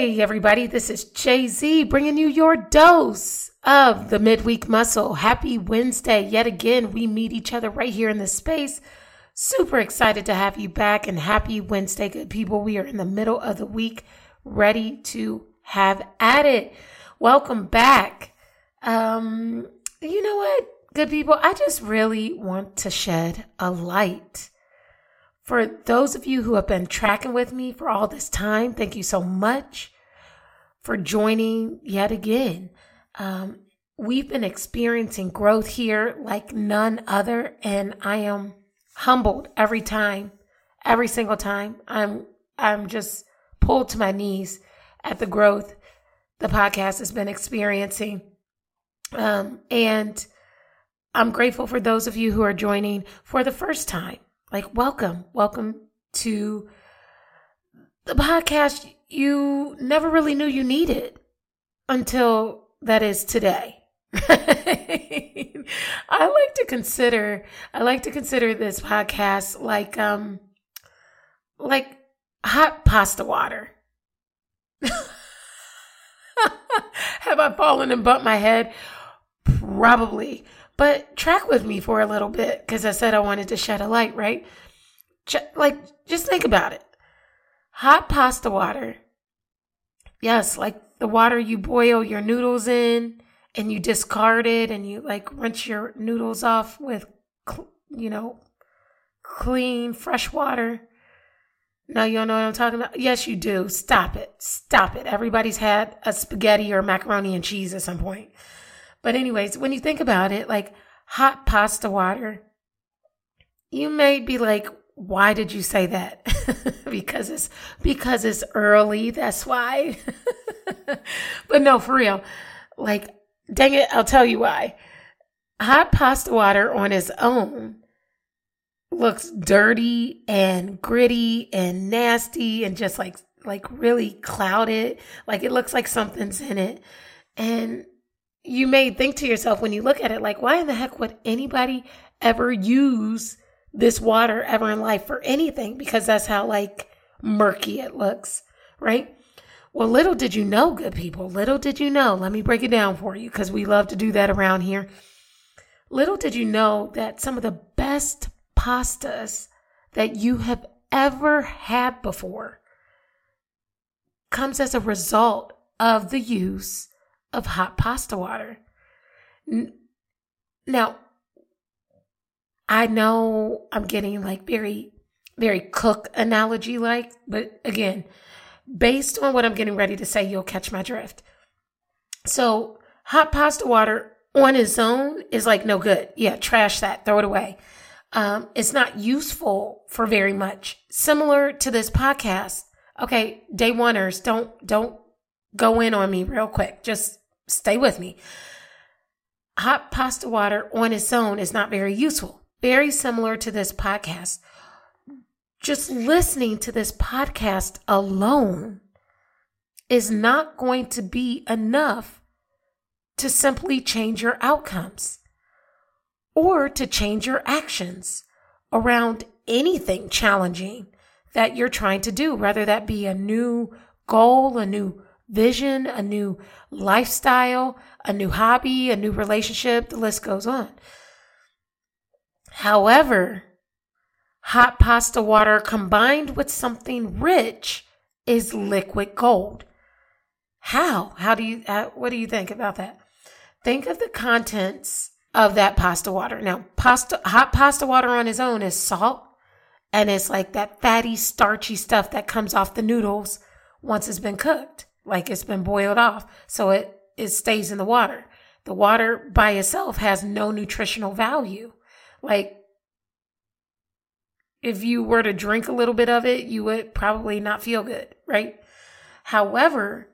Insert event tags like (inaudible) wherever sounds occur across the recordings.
Hey, everybody, this is Jay Z bringing you your dose of the midweek muscle. Happy Wednesday. Yet again, we meet each other right here in this space. Super excited to have you back and happy Wednesday, good people. We are in the middle of the week, ready to have at it. Welcome back. Um, you know what, good people? I just really want to shed a light for those of you who have been tracking with me for all this time, thank you so much for joining yet again. Um, we've been experiencing growth here like none other, and I am humbled every time, every single time. I'm I'm just pulled to my knees at the growth the podcast has been experiencing, um, and I'm grateful for those of you who are joining for the first time. Like, welcome, welcome to the podcast you never really knew you needed until that is today. (laughs) I like to consider I like to consider this podcast like um like hot pasta water. (laughs) Have I fallen and bumped my head? Probably. But track with me for a little bit because I said I wanted to shed a light, right? like, just think about it. Hot pasta water. Yes, like the water you boil your noodles in and you discard it and you like rinse your noodles off with, you know, clean, fresh water. No, you don't know what I'm talking about? Yes, you do. Stop it. Stop it. Everybody's had a spaghetti or macaroni and cheese at some point. But anyways, when you think about it, like hot pasta water, you may be like, why did you say that? (laughs) because it's because it's early, that's why. (laughs) but no, for real. Like, dang it, I'll tell you why. Hot pasta water on its own looks dirty and gritty and nasty and just like like really clouded. Like it looks like something's in it. And you may think to yourself when you look at it, like, why in the heck would anybody ever use this water ever in life for anything? Because that's how like murky it looks, right? Well, little did you know, good people, little did you know. Let me break it down for you because we love to do that around here. Little did you know that some of the best pastas that you have ever had before comes as a result of the use of hot pasta water. Now, I know I'm getting like very, very cook analogy like, but again, based on what I'm getting ready to say, you'll catch my drift. So, hot pasta water on its own is like no good. Yeah, trash that, throw it away. Um, it's not useful for very much. Similar to this podcast. Okay, day oneers, don't don't go in on me real quick. Just stay with me. Hot pasta water on its own is not very useful. Very similar to this podcast. Just listening to this podcast alone is not going to be enough to simply change your outcomes or to change your actions around anything challenging that you're trying to do, whether that be a new goal, a new vision, a new lifestyle, a new hobby, a new relationship, the list goes on. However, hot pasta water combined with something rich is liquid gold. How? How do you, uh, what do you think about that? Think of the contents of that pasta water. Now, pasta, hot pasta water on its own is salt and it's like that fatty, starchy stuff that comes off the noodles once it's been cooked like it's been boiled off. So it, it stays in the water. The water by itself has no nutritional value. Like if you were to drink a little bit of it, you would probably not feel good, right? However,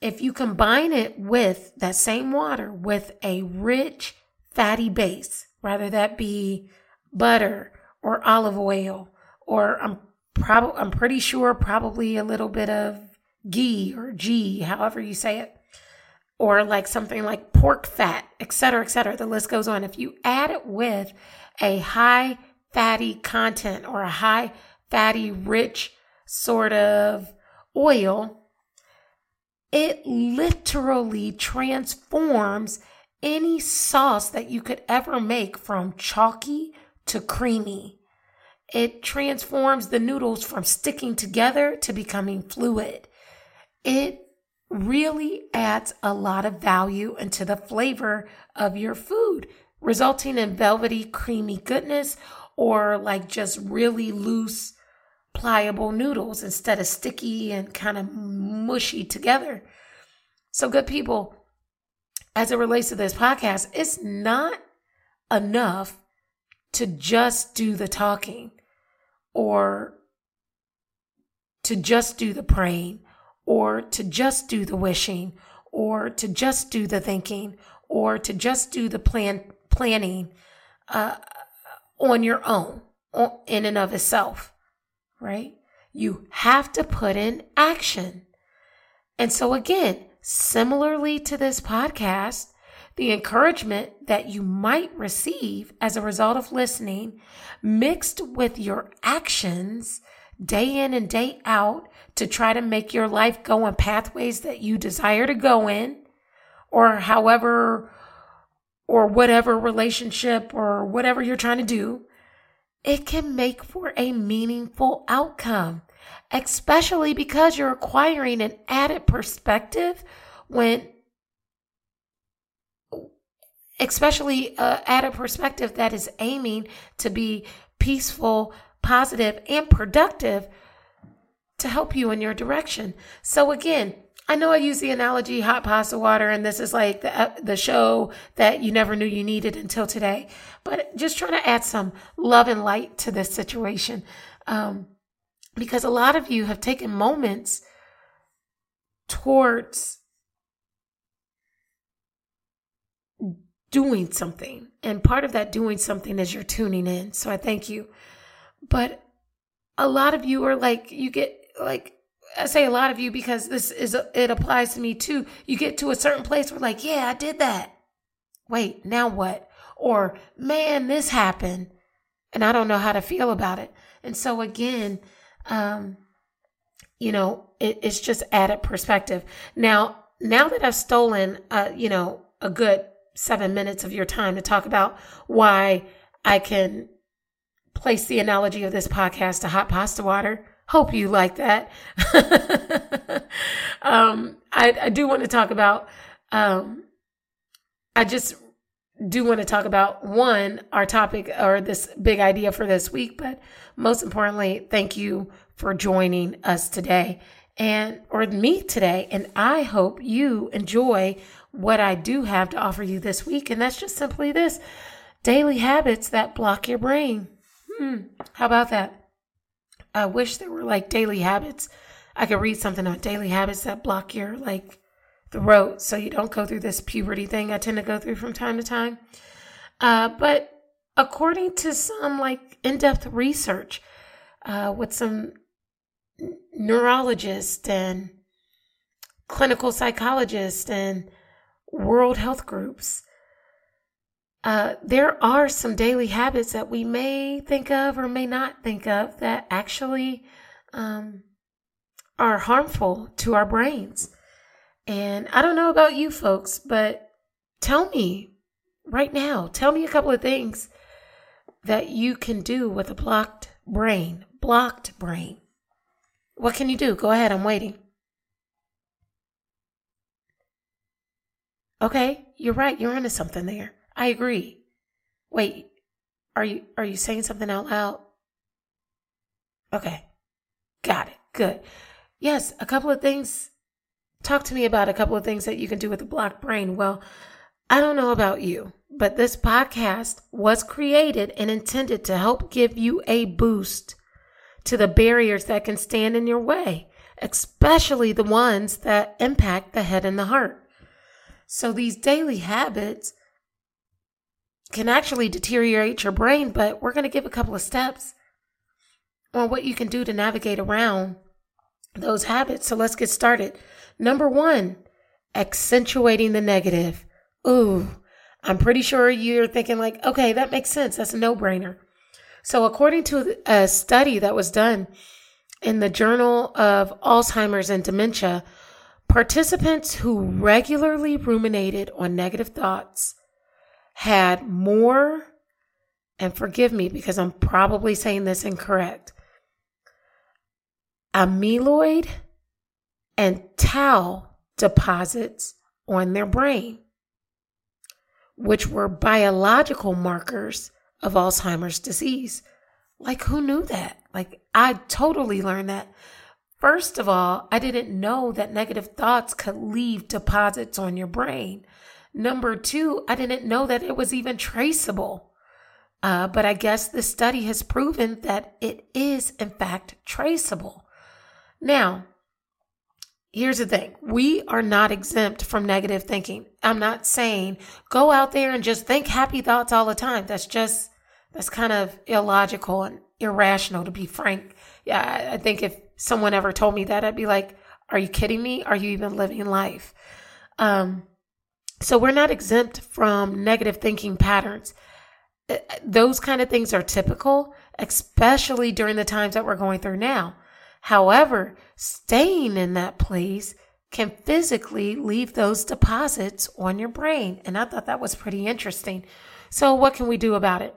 if you combine it with that same water with a rich fatty base, whether that be butter or olive oil, or I'm probably I'm pretty sure probably a little bit of ghee or G, however you say it. or like something like pork fat, et cetera, et cetera. The list goes on. If you add it with a high fatty content or a high fatty, rich sort of oil, it literally transforms any sauce that you could ever make from chalky to creamy. It transforms the noodles from sticking together to becoming fluid. It really adds a lot of value into the flavor of your food, resulting in velvety, creamy goodness or like just really loose, pliable noodles instead of sticky and kind of mushy together. So, good people, as it relates to this podcast, it's not enough to just do the talking or to just do the praying or to just do the wishing or to just do the thinking or to just do the plan planning uh, on your own in and of itself right? You have to put in action. And so again similarly to this podcast the encouragement that you might receive as a result of listening mixed with your actions day in and day out to try to make your life go in pathways that you desire to go in, or however, or whatever relationship or whatever you're trying to do, it can make for a meaningful outcome, especially because you're acquiring an added perspective when especially uh, added perspective that is aiming to be peaceful positive, and productive to help you in your direction. So again, I know I use the analogy hot pasta water, and this is like the uh, the show that you never knew you needed until today. But just trying to add some love and light to this situation, um, because a lot of you have taken moments towards doing something, and part of that doing something is you're tuning in. So I thank you but a lot of you are like, you get like, I say a lot of you because this is, it applies to me too. You get to a certain place where like, yeah, I did that. Wait, now what? Or man, this happened and I don't know how to feel about it. And so again, um, you know, it, it's just added perspective. Now, now that I've stolen, uh, you know, a good seven minutes of your time to talk about why I can place the analogy of this podcast to hot pasta water. Hope you like that. (laughs) um, I, I, do want to talk about, um, I just do want to talk about one, our topic or this big idea for this week, but most importantly, thank you for joining us today and or me today. And I hope you enjoy what I do have to offer you this week. And that's just simply this daily habits that block your brain. Hmm. How about that? I wish there were like daily habits. I could read something on daily habits that block your like throat so you don't go through this puberty thing I tend to go through from time to time. Uh, but according to some like in-depth research uh, with some neurologists and clinical psychologists and world health groups uh, there are some daily habits that we may think of or may not think of that actually um, are harmful to our brains. And I don't know about you folks, but tell me right now, tell me a couple of things that you can do with a blocked brain. Blocked brain. What can you do? Go ahead, I'm waiting. Okay, you're right, you're onto something there. I agree. Wait, are you are you saying something out loud? Okay. Got it. Good. Yes, a couple of things. Talk to me about a couple of things that you can do with a blocked brain. Well, I don't know about you, but this podcast was created and intended to help give you a boost to the barriers that can stand in your way, especially the ones that impact the head and the heart. So these daily habits can actually deteriorate your brain, but we're going to give a couple of steps on what you can do to navigate around those habits. So let's get started. Number one, accentuating the negative. Ooh, I'm pretty sure you're thinking, like, okay, that makes sense. That's a no brainer. So, according to a study that was done in the Journal of Alzheimer's and Dementia, participants who regularly ruminated on negative thoughts had more, and forgive me because I'm probably saying this incorrect, amyloid and tau deposits on their brain, which were biological markers of Alzheimer's disease. Like, who knew that? Like, I totally learned that. First of all, I didn't know that negative thoughts could leave deposits on your brain. Number two, I didn't know that it was even traceable. Uh, but I guess this study has proven that it is, in fact, traceable. Now, here's the thing we are not exempt from negative thinking. I'm not saying go out there and just think happy thoughts all the time. That's just, that's kind of illogical and irrational, to be frank. Yeah, I think if someone ever told me that, I'd be like, are you kidding me? Are you even living life? Um, so we're not exempt from negative thinking patterns. Uh, those kind of things are typical, especially during the times that we're going through now. However, staying in that place can physically leave those deposits on your brain. And I thought that was pretty interesting. So, what can we do about it?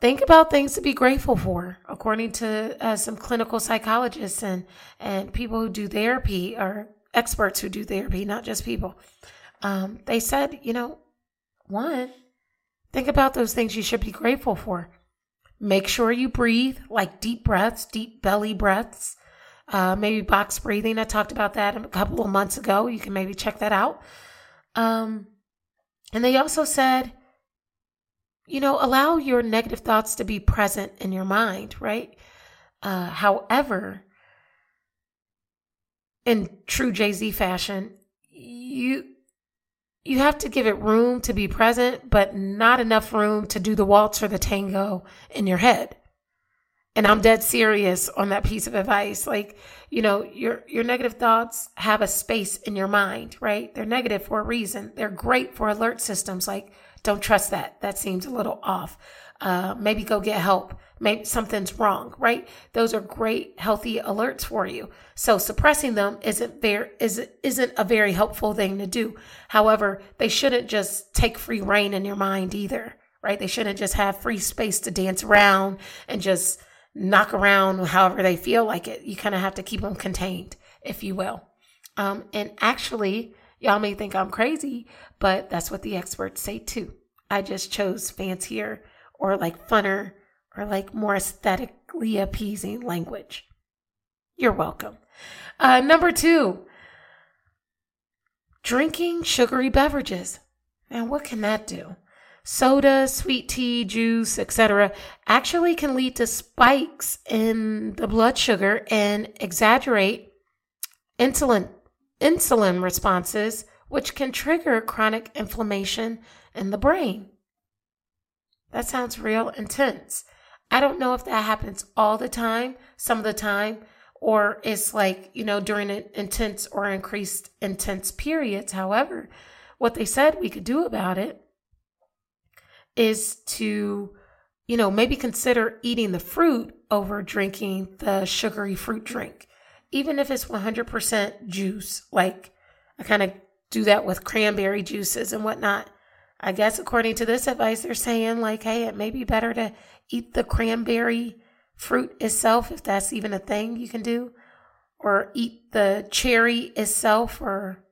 Think about things to be grateful for, according to uh, some clinical psychologists and, and people who do therapy or experts who do therapy, not just people. Um, they said, you know, one, think about those things you should be grateful for. Make sure you breathe like deep breaths, deep belly breaths, uh, maybe box breathing. I talked about that a couple of months ago. You can maybe check that out. Um, and they also said, you know, allow your negative thoughts to be present in your mind, right? Uh, however, in true Jay Z fashion, you you have to give it room to be present, but not enough room to do the waltz or the tango in your head. And I'm dead serious on that piece of advice. Like, you know, your your negative thoughts have a space in your mind, right? They're negative for a reason. They're great for alert systems. Like, don't trust that. That seems a little off. Uh, maybe go get help. Maybe something's wrong, right? Those are great, healthy alerts for you. So suppressing them isn't very is isn't a very helpful thing to do. However, they shouldn't just take free reign in your mind either, right? They shouldn't just have free space to dance around and just knock around however they feel like it. You kind of have to keep them contained, if you will. Um, and actually, y'all may think I'm crazy, but that's what the experts say too. I just chose fancier or like funner or like more aesthetically appeasing language. You're welcome. Uh, number two, drinking sugary beverages. Now, what can that do? Soda, sweet tea, juice, etc., actually can lead to spikes in the blood sugar and exaggerate insulin insulin responses, which can trigger chronic inflammation in the brain. That sounds real intense. I don't know if that happens all the time, some of the time, or it's like, you know, during an intense or increased intense periods. However, what they said we could do about it is to, you know, maybe consider eating the fruit over drinking the sugary fruit drink, even if it's 100% juice. Like I kind of do that with cranberry juices and whatnot. I guess according to this advice, they're saying like, hey, it may be better to eat the cranberry fruit itself, if that's even a thing you can do, or eat the cherry itself or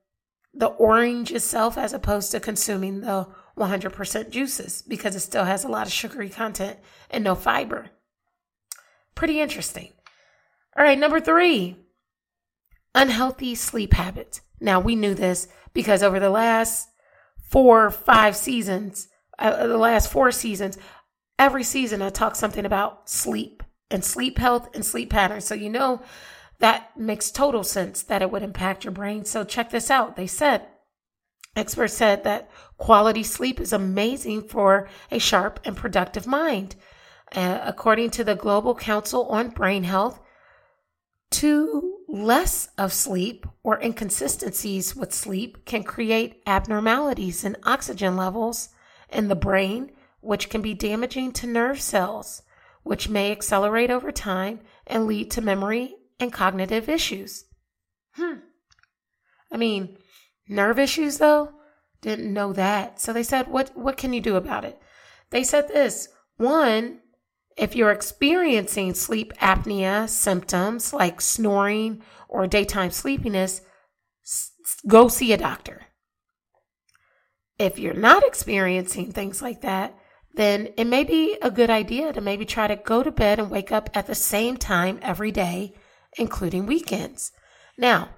the orange itself as opposed to consuming the 100% juices because it still has a lot of sugary content and no fiber. Pretty interesting. All right, number three unhealthy sleep habits. Now, we knew this because over the last four, five seasons, uh, the last four seasons, every season I talk something about sleep and sleep health and sleep patterns. So you know that makes total sense that it would impact your brain. So check this out. They said, experts said that quality sleep is amazing for a sharp and productive mind. Uh, according to the Global Council on Brain Health, too less of sleep or inconsistencies with sleep can create abnormalities in oxygen levels in the brain, which can be damaging to nerve cells, which may accelerate over time and lead to memory and cognitive issues. Hmm. I mean, nerve issues though? Didn't know that. So they said, what, what can you do about it? They said this one, if you're experiencing sleep apnea symptoms like snoring or daytime sleepiness, go see a doctor. If you're not experiencing things like that, then it may be a good idea to maybe try to go to bed and wake up at the same time every day, including weekends. Now,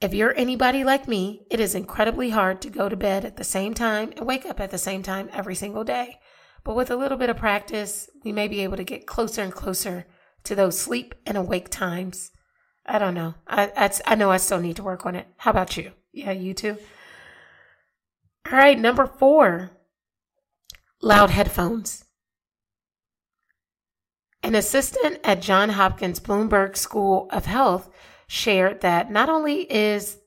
if you're anybody like me, it is incredibly hard to go to bed at the same time and wake up at the same time every single day. But with a little bit of practice, we may be able to get closer and closer to those sleep and awake times. I don't know. I, I, I know I still need to work on it. How about you? Yeah, you too. All right, number four loud headphones. An assistant at John Hopkins Bloomberg School of Health shared that not only is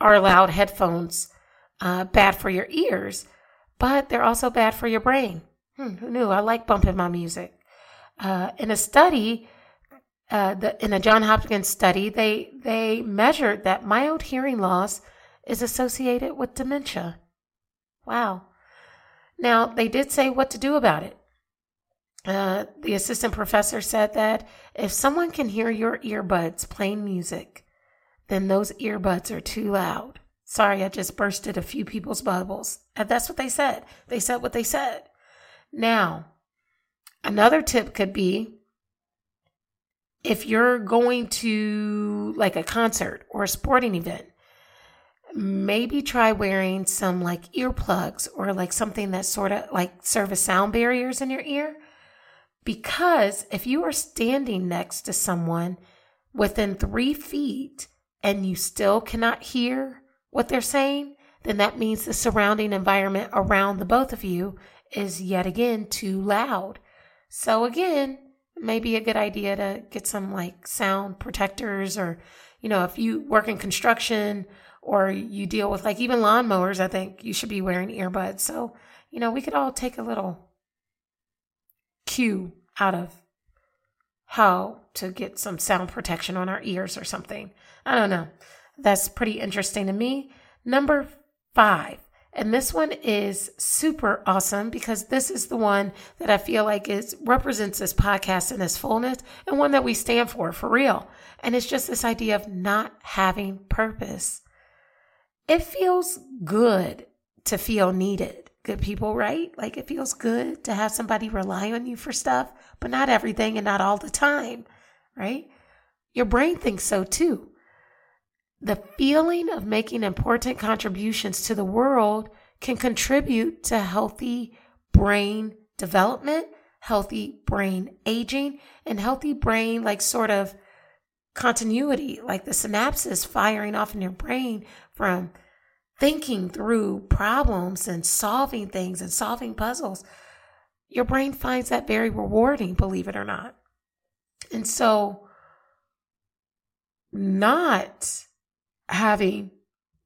our loud headphones uh, bad for your ears, but they're also bad for your brain. Hmm, who knew? I like bumping my music. Uh, in a study, uh, the, in a John Hopkins study, they they measured that mild hearing loss is associated with dementia. Wow. Now they did say what to do about it. Uh, the assistant professor said that if someone can hear your earbuds playing music, then those earbuds are too loud. Sorry, I just bursted a few people's bubbles. And that's what they said. They said what they said. Now, another tip could be if you're going to like a concert or a sporting event, maybe try wearing some like earplugs or like something that sort of like serve as sound barriers in your ear. Because if you are standing next to someone within three feet and you still cannot hear what they're saying, then that means the surrounding environment around the both of you is yet again too loud. So again, maybe a good idea to get some like sound protectors or you know, if you work in construction or you deal with like even lawnmowers, I think you should be wearing earbuds. So, you know, we could all take a little cue out of how to get some sound protection on our ears or something. I don't know. That's pretty interesting to me. Number five. And this one is super awesome because this is the one that I feel like is represents this podcast in its fullness and one that we stand for for real. And it's just this idea of not having purpose. It feels good to feel needed. Good people, right? Like it feels good to have somebody rely on you for stuff, but not everything and not all the time, right? Your brain thinks so too. The feeling of making important contributions to the world can contribute to healthy brain development, healthy brain aging, and healthy brain, like sort of continuity, like the synapses firing off in your brain from thinking through problems and solving things and solving puzzles. Your brain finds that very rewarding, believe it or not. And so, not having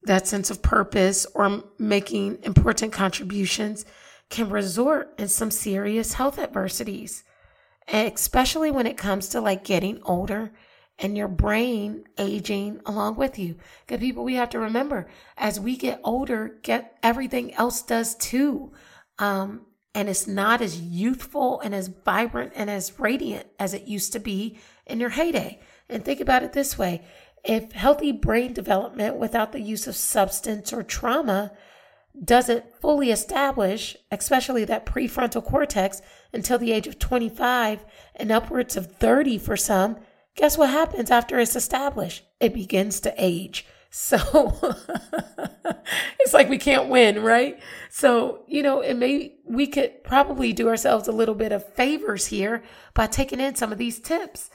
that sense of purpose or making important contributions can resort in some serious health adversities, especially when it comes to like getting older and your brain aging along with you. Good people, we have to remember as we get older, get everything else does too. Um, and it's not as youthful and as vibrant and as radiant as it used to be in your heyday. And think about it this way if healthy brain development without the use of substance or trauma doesn't fully establish, especially that prefrontal cortex, until the age of 25 and upwards of 30 for some, guess what happens after it's established? It begins to age. So (laughs) it's like we can't win, right? So, you know, it may, we could probably do ourselves a little bit of favors here by taking in some of these tips.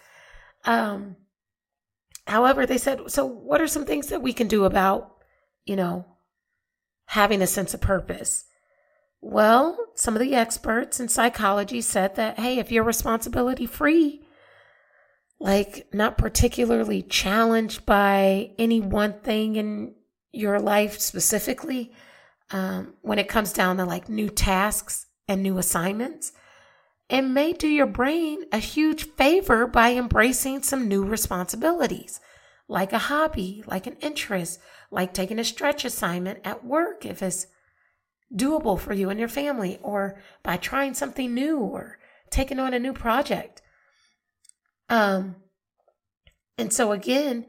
Um, However, they said, so what are some things that we can do about, you know, having a sense of purpose? Well, some of the experts in psychology said that, hey, if you're responsibility free, like not particularly challenged by any one thing in your life specifically, um, when it comes down to like new tasks and new assignments, it may do your brain a huge favor by embracing some new responsibilities, like a hobby, like an interest, like taking a stretch assignment at work if it's doable for you and your family, or by trying something new or taking on a new project. Um, and so again,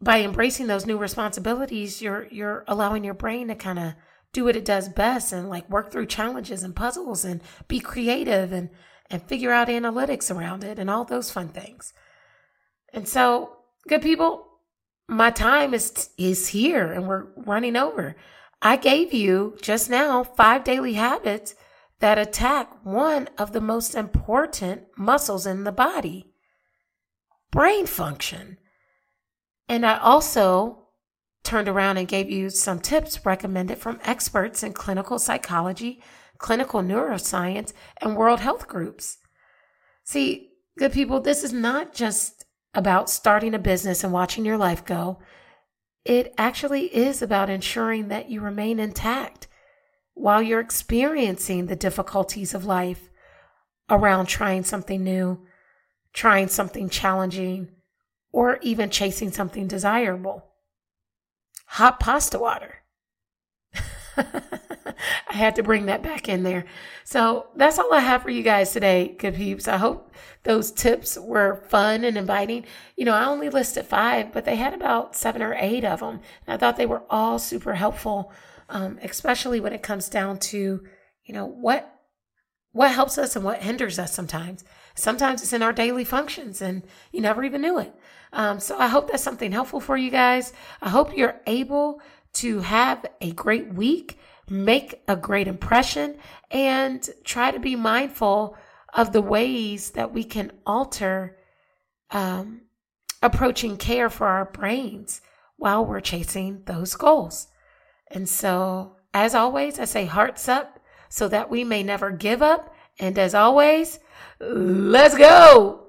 by embracing those new responsibilities, you're you're allowing your brain to kind of do what it does best and like work through challenges and puzzles and be creative and and figure out analytics around it and all those fun things. And so, good people, my time is is here and we're running over. I gave you just now five daily habits that attack one of the most important muscles in the body brain function. And I also turned around and gave you some tips recommended from experts in clinical psychology, clinical neuroscience, and World Health groups. See, good people, this is not just about starting a business and watching your life go. It actually is about ensuring that you remain intact while you're experiencing the difficulties of life around trying something new trying something challenging, or even chasing something desirable. Hot pasta water. (laughs) I had to bring that back in there. So that's all I have for you guys today, good peeps. I hope those tips were fun and inviting. You know, I only listed five, but they had about seven or eight of them. And I thought they were all super helpful, um, especially when it comes down to, you know, what what helps us and what hinders us sometimes. Sometimes it's in our daily functions and you never even knew it. Um, so I hope that's something helpful for you guys. I hope you're able to have a great week, make a great impression, and try to be mindful of the ways that we can alter um, approaching care for our brains while we're chasing those goals. And so, as always, I say hearts up so that we may never give up. And as always, Let's go.